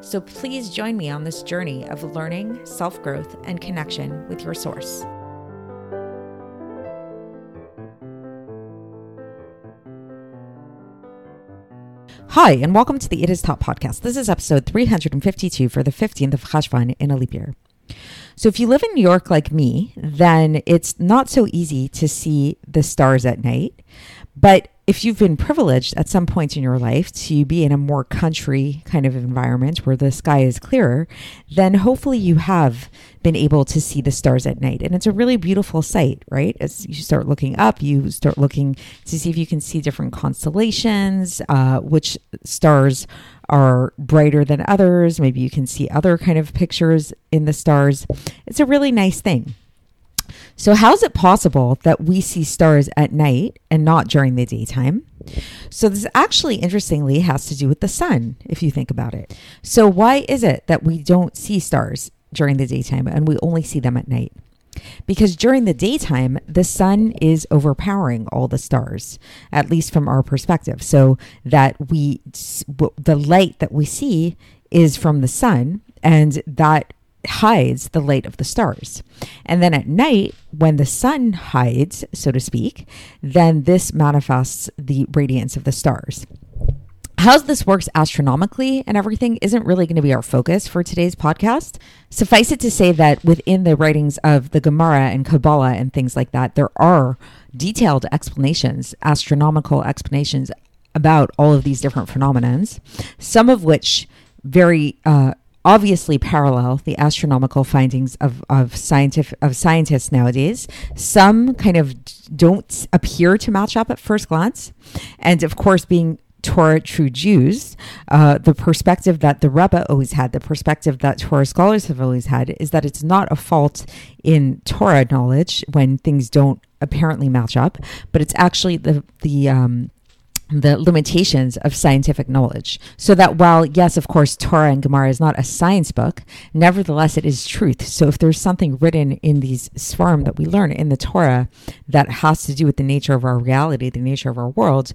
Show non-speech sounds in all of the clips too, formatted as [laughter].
So please join me on this journey of learning, self growth, and connection with your source. Hi, and welcome to the It Is Taught podcast. This is episode 352 for the 15th of Cheshvan in a leap year. So, if you live in New York like me, then it's not so easy to see the stars at night. But if you've been privileged at some point in your life to be in a more country kind of environment where the sky is clearer, then hopefully you have been able to see the stars at night. And it's a really beautiful sight, right? As you start looking up, you start looking to see if you can see different constellations, uh, which stars are brighter than others. Maybe you can see other kind of pictures in the stars. It's a really nice thing. So, how is it possible that we see stars at night and not during the daytime? So, this actually interestingly has to do with the sun, if you think about it. So, why is it that we don't see stars during the daytime and we only see them at night? Because during the daytime, the sun is overpowering all the stars, at least from our perspective. So that we, the light that we see is from the sun, and that hides the light of the stars. And then at night, when the sun hides, so to speak, then this manifests the radiance of the stars. How this works astronomically and everything isn't really going to be our focus for today's podcast. Suffice it to say that within the writings of the Gemara and Kabbalah and things like that, there are detailed explanations, astronomical explanations about all of these different phenomenons, some of which very uh, obviously parallel the astronomical findings of, of scientific of scientists nowadays. Some kind of don't appear to match up at first glance, and of course, being Torah true Jews, uh, the perspective that the Rebbe always had, the perspective that Torah scholars have always had, is that it's not a fault in Torah knowledge when things don't apparently match up, but it's actually the the um, the limitations of scientific knowledge. So that while, yes, of course, Torah and Gemara is not a science book, nevertheless, it is truth. So if there's something written in these Sfarim that we learn in the Torah that has to do with the nature of our reality, the nature of our world,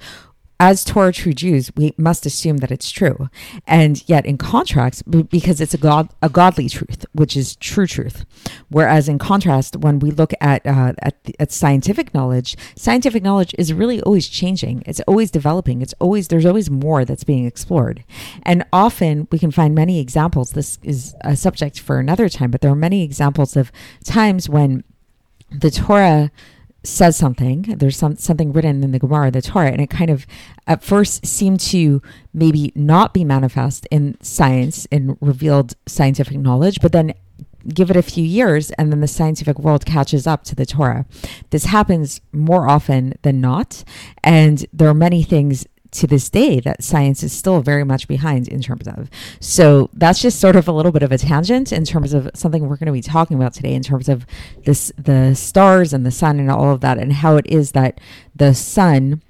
as Torah true Jews, we must assume that it's true. And yet, in contrast, because it's a god a godly truth, which is true truth. Whereas, in contrast, when we look at uh, at, at scientific knowledge, scientific knowledge is really always changing. It's always developing. It's always there's always more that's being explored. And often we can find many examples. This is a subject for another time, but there are many examples of times when the Torah says something. There's some something written in the Gemara, the Torah, and it kind of at first seemed to maybe not be manifest in science in revealed scientific knowledge, but then give it a few years and then the scientific world catches up to the Torah. This happens more often than not, and there are many things to this day that science is still very much behind in terms of. So that's just sort of a little bit of a tangent in terms of something we're going to be talking about today in terms of this the stars and the sun and all of that and how it is that the sun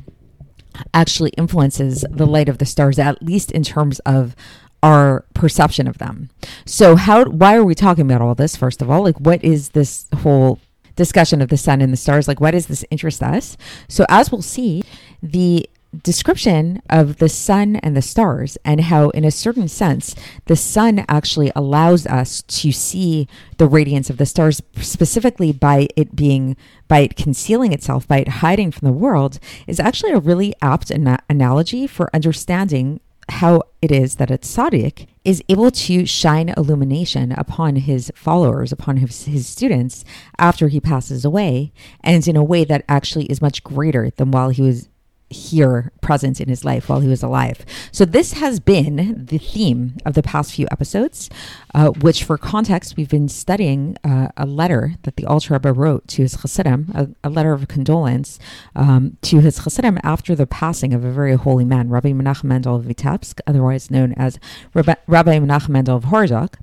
actually influences the light of the stars at least in terms of our perception of them. So how why are we talking about all this first of all? Like what is this whole discussion of the sun and the stars like why does this interest us? So as we'll see, the description of the sun and the stars and how in a certain sense the sun actually allows us to see the radiance of the stars specifically by it being by it concealing itself by it hiding from the world is actually a really apt ana- analogy for understanding how it is that a tzaddik is able to shine illumination upon his followers, upon his, his students after he passes away, and in a way that actually is much greater than while he was here present in his life while he was alive. So this has been the theme of the past few episodes, uh, which for context, we've been studying uh, a letter that the Alter Rebbe wrote to his Chassidim, a, a letter of condolence um, to his Chassidim after the passing of a very holy man, Rabbi Menachem Mendel of Vitebsk, otherwise known as Rabbi, Rabbi Menachem Mendel of Horodok.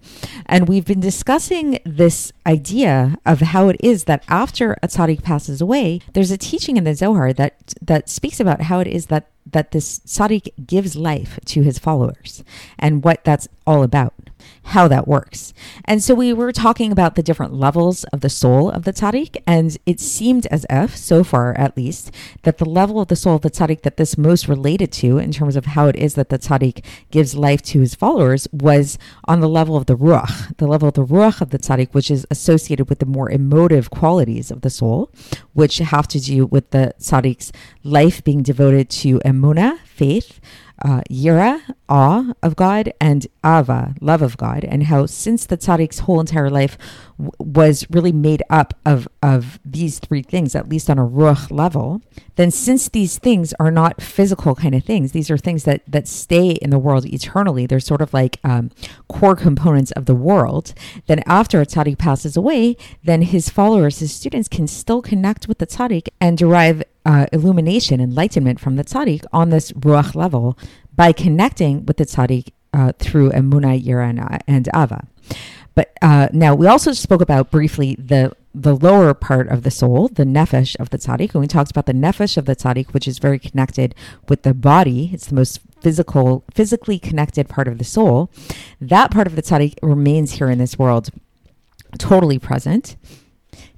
And we've been discussing this idea of how it is that after a tzaddik passes away, there's a teaching in the Zohar that that speaks about how it is that that this tzaddik gives life to his followers and what that's all about how that works. And so we were talking about the different levels of the soul of the tzaddik, and it seemed as if, so far at least, that the level of the soul of the tzaddik that this most related to, in terms of how it is that the tzaddik gives life to his followers, was on the level of the ruach, the level of the ruach of the tzaddik, which is associated with the more emotive qualities of the soul, which have to do with the tzaddik's life being devoted to emuna, faith, uh, yira, awe of God, and ava, love of God, and how since the tzaddik's whole entire life was really made up of of these three things, at least on a ruach level, then since these things are not physical kind of things, these are things that that stay in the world eternally. They're sort of like um, core components of the world. Then after a tzaddik passes away, then his followers, his students, can still connect with the tzaddik and derive uh, illumination, enlightenment from the tzaddik on this ruach level by connecting with the tzaddik uh, through emuna, yira, and, and ava. But uh, now we also spoke about briefly the the lower part of the soul, the nefesh of the tzaddik, and we talked about the nefesh of the tzaddik, which is very connected with the body. It's the most physical, physically connected part of the soul. That part of the tzaddik remains here in this world, totally present,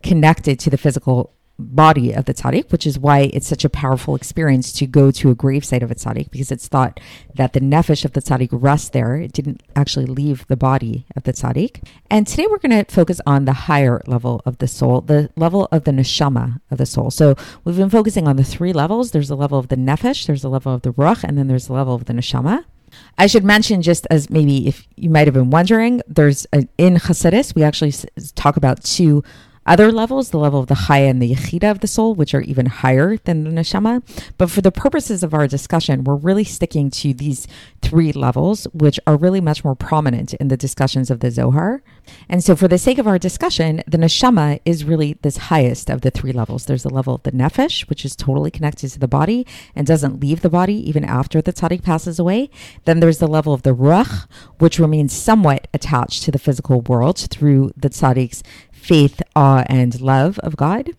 connected to the physical body of the tzaddik, which is why it's such a powerful experience to go to a gravesite of a tzaddik, because it's thought that the nefesh of the tzaddik rests there. It didn't actually leave the body of the tzaddik. And today we're going to focus on the higher level of the soul, the level of the neshama of the soul. So we've been focusing on the three levels. There's the level of the nefesh, there's the level of the ruach, and then there's the level of the neshama. I should mention, just as maybe if you might have been wondering, there's a, in Hasidus, we actually talk about two other levels, the level of the chaya and the yechida of the soul, which are even higher than the neshama. But for the purposes of our discussion, we're really sticking to these three levels, which are really much more prominent in the discussions of the Zohar. And so, for the sake of our discussion, the neshama is really this highest of the three levels. There's the level of the nefesh, which is totally connected to the body and doesn't leave the body even after the tzaddik passes away. Then there's the level of the ruach, which remains somewhat attached to the physical world through the tzaddik's faith, awe, and love of God,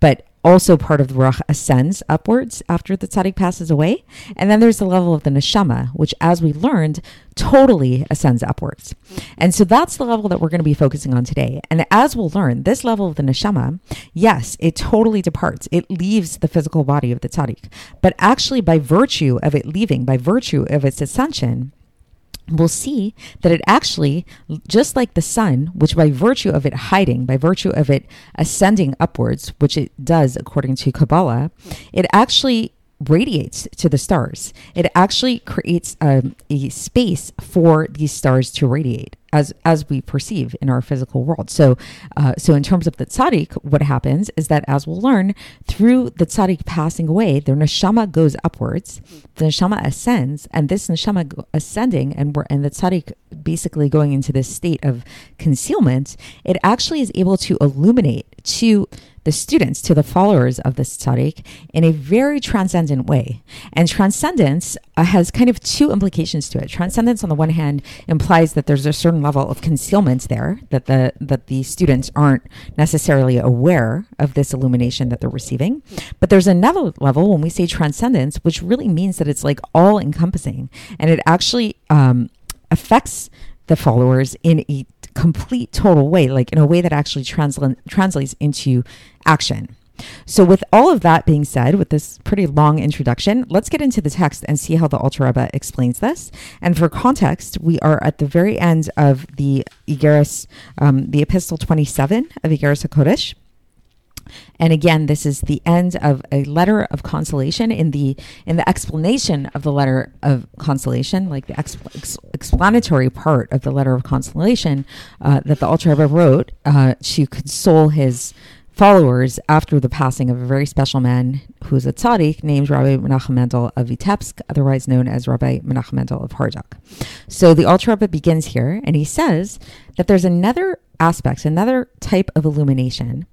but also part of the ruach ascends upwards after the tzaddik passes away. And then there's the level of the neshama, which, as we learned, totally ascends upwards. And so that's the level that we're going to be focusing on today. And as we'll learn, this level of the neshama, yes, it totally departs. It leaves the physical body of the tzaddik. But actually, by virtue of it leaving, by virtue of its ascension, we'll see that it actually, just like the sun, which by virtue of it hiding, by virtue of it ascending upwards, which it does according to Kabbalah, it actually radiates to the stars. It actually creates um, a space for these stars to radiate as as we perceive in our physical world. So, uh, so in terms of the tzaddik, what happens is that as we'll learn through the tzaddik passing away, their neshama goes upwards, the neshama ascends, and this neshama ascending and we're and the tzaddik basically going into this state of concealment, it actually is able to illuminate to the students, to the followers of this tzaddik in a very transcendent way. And transcendence uh, has kind of two implications to it. Transcendence, on the one hand, implies that there's a certain level of concealment there, that the that the students aren't necessarily aware of this illumination that they're receiving. But there's another level when we say transcendence, which really means that it's like all encompassing, and it actually um, affects the followers in a complete total way like in a way that actually transla- translates into action so with all of that being said with this pretty long introduction let's get into the text and see how the Alter Rebbe explains this and for context we are at the very end of the Iggeres um, the epistle 27 of Iggeres HaKodesh and again, this is the end of a letter of consolation. In the in the explanation of the letter of consolation, like the ex- explanatory part of the letter of consolation uh, that the Alter Rebbe wrote uh, to console his followers after the passing of a very special man who's a tzaddik named Rabbi Menachem Mendel of Vitebsk, otherwise known as Rabbi Menachem Mendel of Horodok. So the Alter Rebbe begins here, and he says that there's another aspect, another type of illumination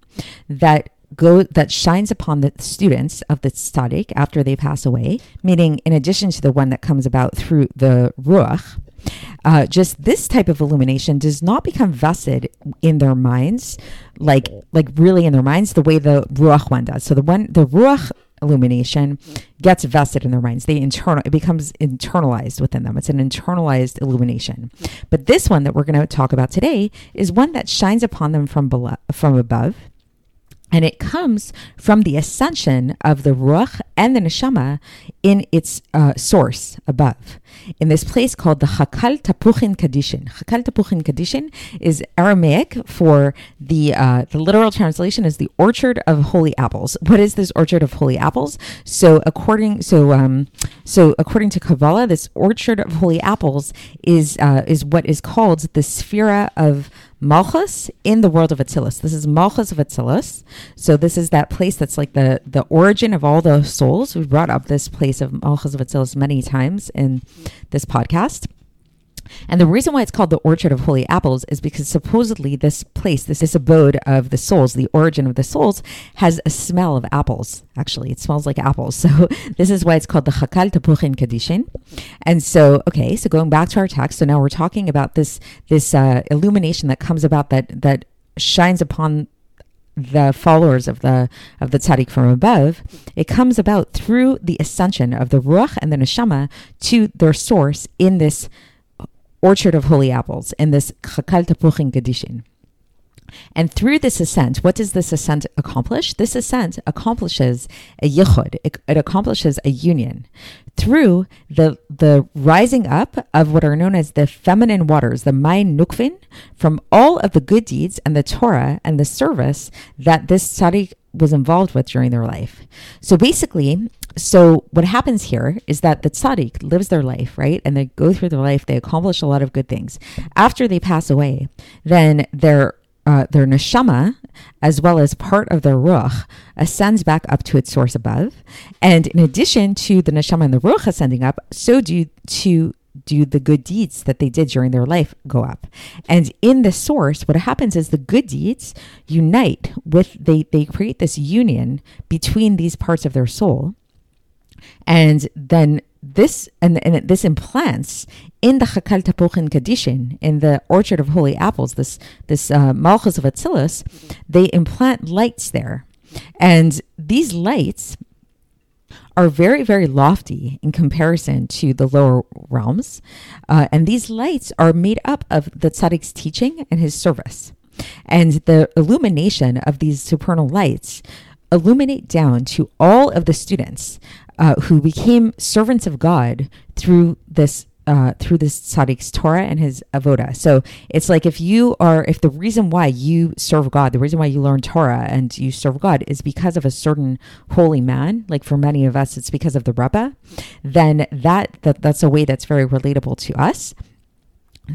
that go that shines upon the students of the tzaddik after they pass away, meaning in addition to the one that comes about through the ruach, uh, just this type of illumination does not become vested in their minds, like like really in their minds, the way the ruach one does. So the one the ruach illumination gets vested in their minds. They internal it becomes internalized within them. It's an internalized illumination. But this one that we're going to talk about today is one that shines upon them from below, from above and it comes from the ascension of the Ruach and the Neshama in its uh, source above, in this place called the Chakal Tapuchin Kadishin. Chakal Tapuchin Kadishin is Aramaic for the uh, the literal translation is the orchard of holy apples. What is this orchard of holy apples? So according so um, so according to Kabbalah, this orchard of holy apples is uh, is what is called the Sefira of Malchus in the world of Atzilus. This is Malchus of Atzilus. So this is that place that's like the the origin of all the souls. We brought up this place of Malchus of Atzilus many times in this podcast. And the reason why it's called the Orchard of Holy Apples is because supposedly this place, this, this abode of the souls, the origin of the souls, has a smell of apples. Actually, it smells like apples. [laughs] So this is why it's called the Chakal Tapuchin Kadishin. And so, okay, so going back to our text, so now we're talking about this this uh, illumination that comes about that that shines upon the followers of the of the tzaddik from above, it comes about through the ascension of the ruach and the neshama to their source in this orchard of holy apples in this Chakal Tapuchin Kadishin. And through this ascent, what does this ascent accomplish? This ascent accomplishes a yichud. It, it, accomplishes a union through the the rising up of what are known as the feminine waters, the Mayin Nukvin, from all of the good deeds and the Torah and the service that this tzaddik was involved with during their life. So basically, so what happens here is that the tzaddik lives their life, right? And they go through their life, they accomplish a lot of good things. After they pass away, then their uh, their neshama, as well as part of their ruach, ascends back up to its source above. And in addition to the neshama and the ruach ascending up, so do to do the good deeds that they did during their life go up. And in the source, what happens is the good deeds unite with they they create this union between these parts of their soul. And then this and, and this implants in the Chakal Tapuchin Kadishin, in the orchard of holy apples, this this uh, Malchus of Atzilus, they implant lights there, and these lights are very very lofty in comparison to the lower realms, uh, and these lights are made up of the tzaddik's teaching and his service, and the illumination of these supernal lights illuminate down to all of the students uh, who became servants of God through this uh, through this tzaddik's Torah and his avoda. So it's like if you are, if the reason why you serve God, the reason why you learn Torah and you serve God is because of a certain holy man, like for many of us, it's because of the Rebbe, then that, that that's a way that's very relatable to us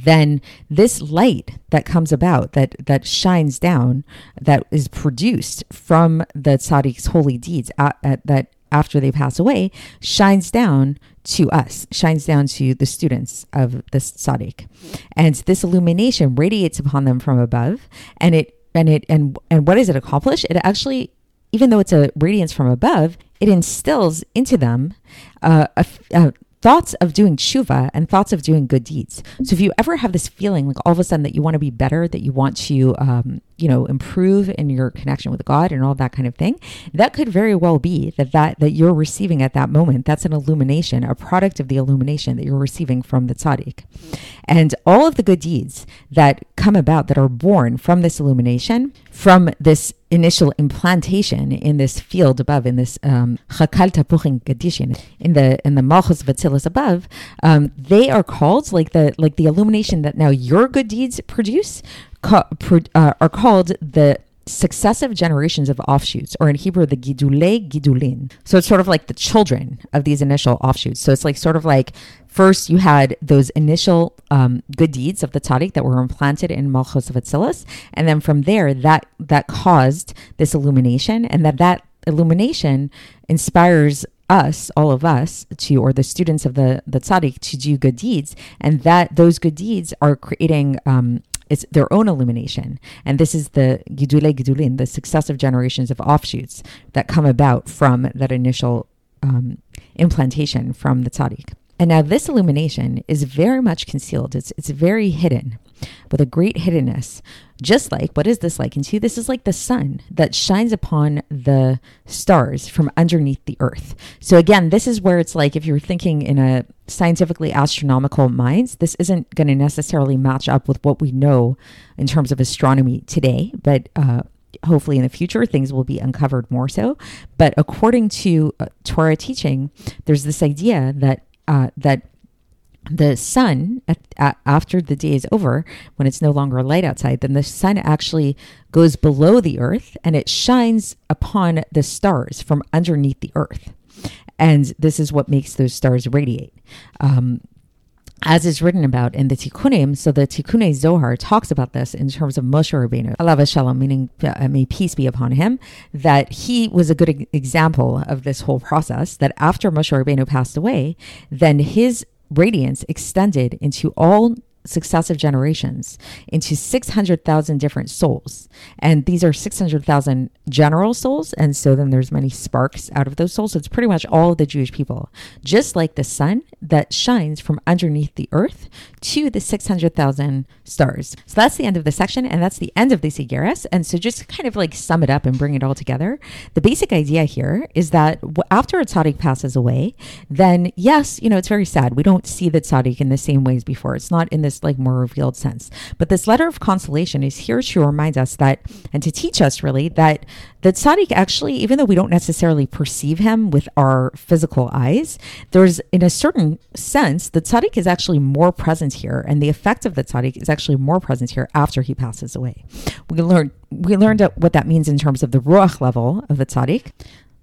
then this light that comes about that that shines down that is produced from the tzaddik's holy deeds at, at, that after they pass away shines down to us, shines down to the students of the tzaddik. And this illumination radiates upon them from above. And it and it and and what does it accomplish? It actually, even though it's a radiance from above, it instills into them uh, a, a, thoughts of doing tshuva and thoughts of doing good deeds. So if you ever have this feeling like all of a sudden that you want to be better, that you want to, um, you know, improve in your connection with God and all that kind of thing, that could very well be that that that you're receiving at that moment. That's an illumination, a product of the illumination that you're receiving from the tzaddik, and all of the good deeds that come about that are born from this illumination, from this initial implantation in this field above, in this um, chakal kadishin, in the in the malchus vatzilis above, um, they are called like the like the illumination that now your good deeds produce, uh, are called the successive generations of offshoots, or in Hebrew, the gidule gidulin. So it's sort of like the children of these initial offshoots. So it's like sort of like first you had those initial um, good deeds of the tzaddik that were implanted in Malchus of Atzilus, and then from there that that caused this illumination, and that that illumination inspires us, all of us, to or the students of the the tzaddik to do good deeds, and that those good deeds are creating um, it's their own illumination, and this is the gidule gidulin, the successive generations of offshoots that come about from that initial um, implantation from the tzaddik. And now this illumination is very much concealed. It's it's very hidden, with a great hiddenness. Just like what is this like? And see, this is like the sun that shines upon the stars from underneath the earth. So again, this is where it's like if you're thinking in a scientifically astronomical minds, this isn't going to necessarily match up with what we know in terms of astronomy today, but uh, hopefully in the future things will be uncovered more so but according to uh, torah teaching there's this idea that uh, that the sun after the day is over when it's no longer light outside then the sun actually goes below the earth and it shines upon the stars from underneath the earth and this is what makes those stars radiate um, as is written about in the Tikkunim, so the Tikkune Zohar talks about this in terms of Moshe Rabbeinu, alav shalom, meaning uh, may peace be upon him, that he was a good example of this whole process. That after Moshe Rabbeinu passed away, then his radiance extended into all successive generations into 600,000 different souls. And these are 600,000 general souls. And so then there's many sparks out of those souls. So it's pretty much all of the Jewish people, just like the sun that shines from underneath the earth to the 600,000 stars. So that's the end of the section. And that's the end of the Sigeres. And so just kind of like sum it up and bring it all together. The basic idea here is that after a tzaddik passes away, then yes, you know, it's very sad. We don't see the tzaddik in the same ways before. It's not in this like more revealed sense. But this letter of consolation is here to remind us that, and to teach us really that the tzaddik actually, even though we don't necessarily perceive him with our physical eyes, there's in a certain sense, the tzaddik is actually more present here, and the effect of the tzaddik is actually more present here after he passes away. We learned we learned what that means in terms of the ruach level of the tzaddik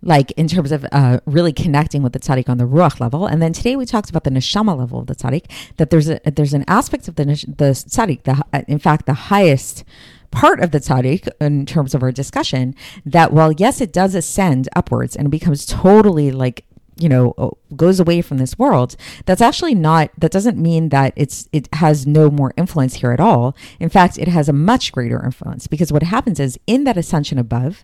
like in terms of uh, really connecting with the tzaddik on the ruach level. And then today we talked about the neshama level of the tzaddik. That there's a there's an aspect of the the tzaddik, the in fact the highest part of the tzaddik in terms of our discussion. That while yes, it does ascend upwards and becomes totally like you know goes away from this world that's actually not that doesn't mean that it's it has no more influence here at all in fact it has a much greater influence because what happens is in that ascension above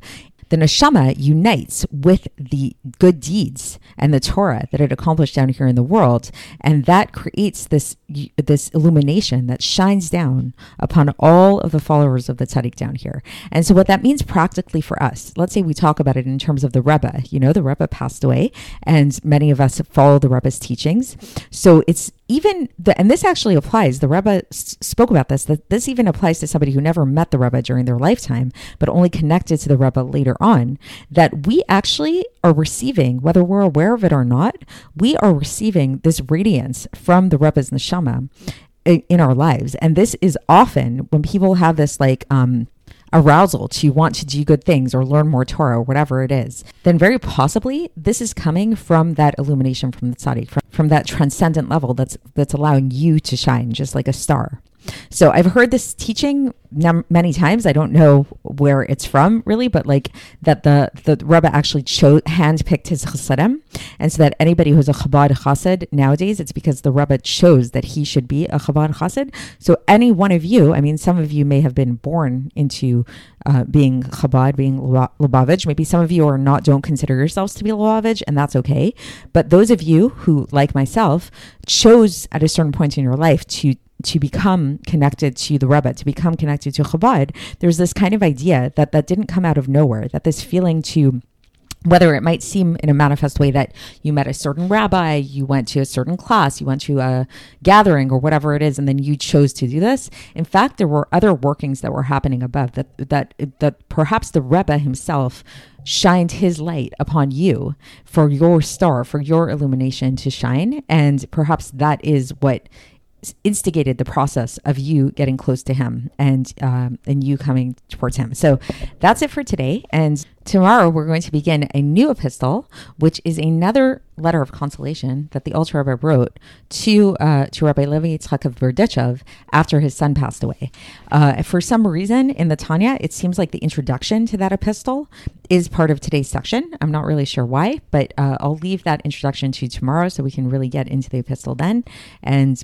the neshama unites with the good deeds and the Torah that it accomplished down here in the world, and that creates this this illumination that shines down upon all of the followers of the tzaddik down here. And so, what that means practically for us, let's say we talk about it in terms of the Rebbe. You know, the Rebbe passed away, and many of us follow the Rebbe's teachings. So it's even the, and this actually applies. The Rebbe s- spoke about this. That this even applies to somebody who never met the Rebbe during their lifetime, but only connected to the Rebbe later on. That we actually are receiving, whether we're aware of it or not, we are receiving this radiance from the Rebbe's neshama in, in our lives, and this is often when people have this like um arousal to want to do good things or learn more Torah or whatever it is, then very possibly this is coming from that illumination from the tzaddik, from, from that transcendent level that's that's allowing you to shine just like a star. So I've heard this teaching num- many times. I don't know where it's from really, but like that the the Rebbe actually chose handpicked his chassidim, and so that anybody who's a Chabad chassid nowadays, it's because the Rebbe chose that he should be a Chabad chassid. So any one of you, I mean, some of you may have been born into uh, being Chabad, being Lubavitch. Maybe some of you are not, don't consider yourselves to be Lubavitch, and that's okay. But those of you who, like myself, chose at a certain point in your life to to become connected to the Rebbe, to become connected to Chabad, there's this kind of idea that that didn't come out of nowhere, that this feeling to whether it might seem in a manifest way that you met a certain rabbi, you went to a certain class, you went to a gathering or whatever it is, and then you chose to do this. In fact, there were other workings that were happening above that that that perhaps the Rebbe himself shined his light upon you for your star, for your illumination to shine, and perhaps that is what instigated the process of you getting close to him and um, and you coming towards him. So that's it for today. And tomorrow we're going to begin a new epistle, which is another letter of consolation that the Alter Rebbe wrote to uh, to Rabbi Levi Yitzchak of Berdichev after his son passed away. Uh, for some reason in the Tanya, it seems like the introduction to that epistle is part of today's section. I'm not really sure why, but uh, I'll leave that introduction to tomorrow so we can really get into the epistle then. And